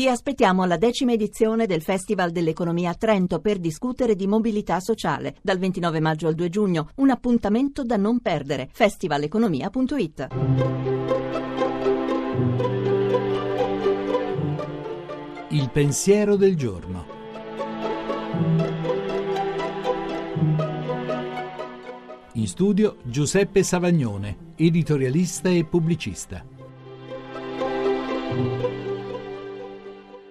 Vi aspettiamo alla decima edizione del Festival dell'Economia a Trento per discutere di mobilità sociale dal 29 maggio al 2 giugno. Un appuntamento da non perdere. festivaleconomia.it. Il pensiero del giorno. In studio Giuseppe Savagnone, editorialista e pubblicista.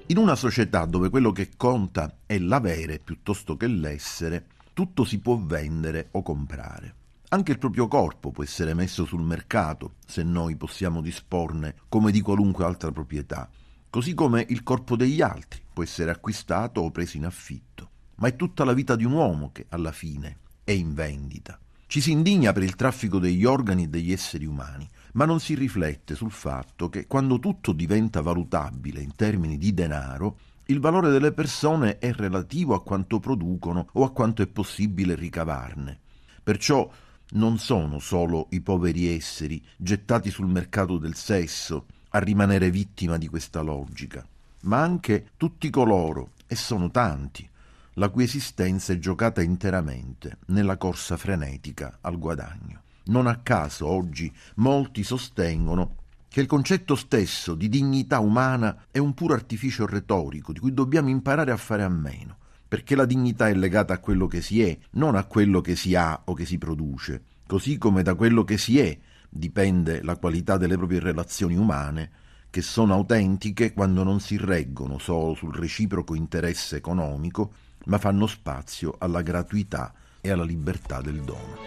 In una società dove quello che conta è l'avere piuttosto che l'essere, tutto si può vendere o comprare. Anche il proprio corpo può essere messo sul mercato, se noi possiamo disporne come di qualunque altra proprietà, così come il corpo degli altri può essere acquistato o preso in affitto. Ma è tutta la vita di un uomo che, alla fine, è in vendita. Ci si indigna per il traffico degli organi e degli esseri umani, ma non si riflette sul fatto che quando tutto diventa valutabile in termini di denaro, il valore delle persone è relativo a quanto producono o a quanto è possibile ricavarne. Perciò non sono solo i poveri esseri gettati sul mercato del sesso a rimanere vittima di questa logica, ma anche tutti coloro, e sono tanti, la cui esistenza è giocata interamente nella corsa frenetica al guadagno. Non a caso oggi molti sostengono che il concetto stesso di dignità umana è un puro artificio retorico di cui dobbiamo imparare a fare a meno, perché la dignità è legata a quello che si è, non a quello che si ha o che si produce, così come da quello che si è dipende la qualità delle proprie relazioni umane, che sono autentiche quando non si reggono solo sul reciproco interesse economico, ma fanno spazio alla gratuità e alla libertà del dono.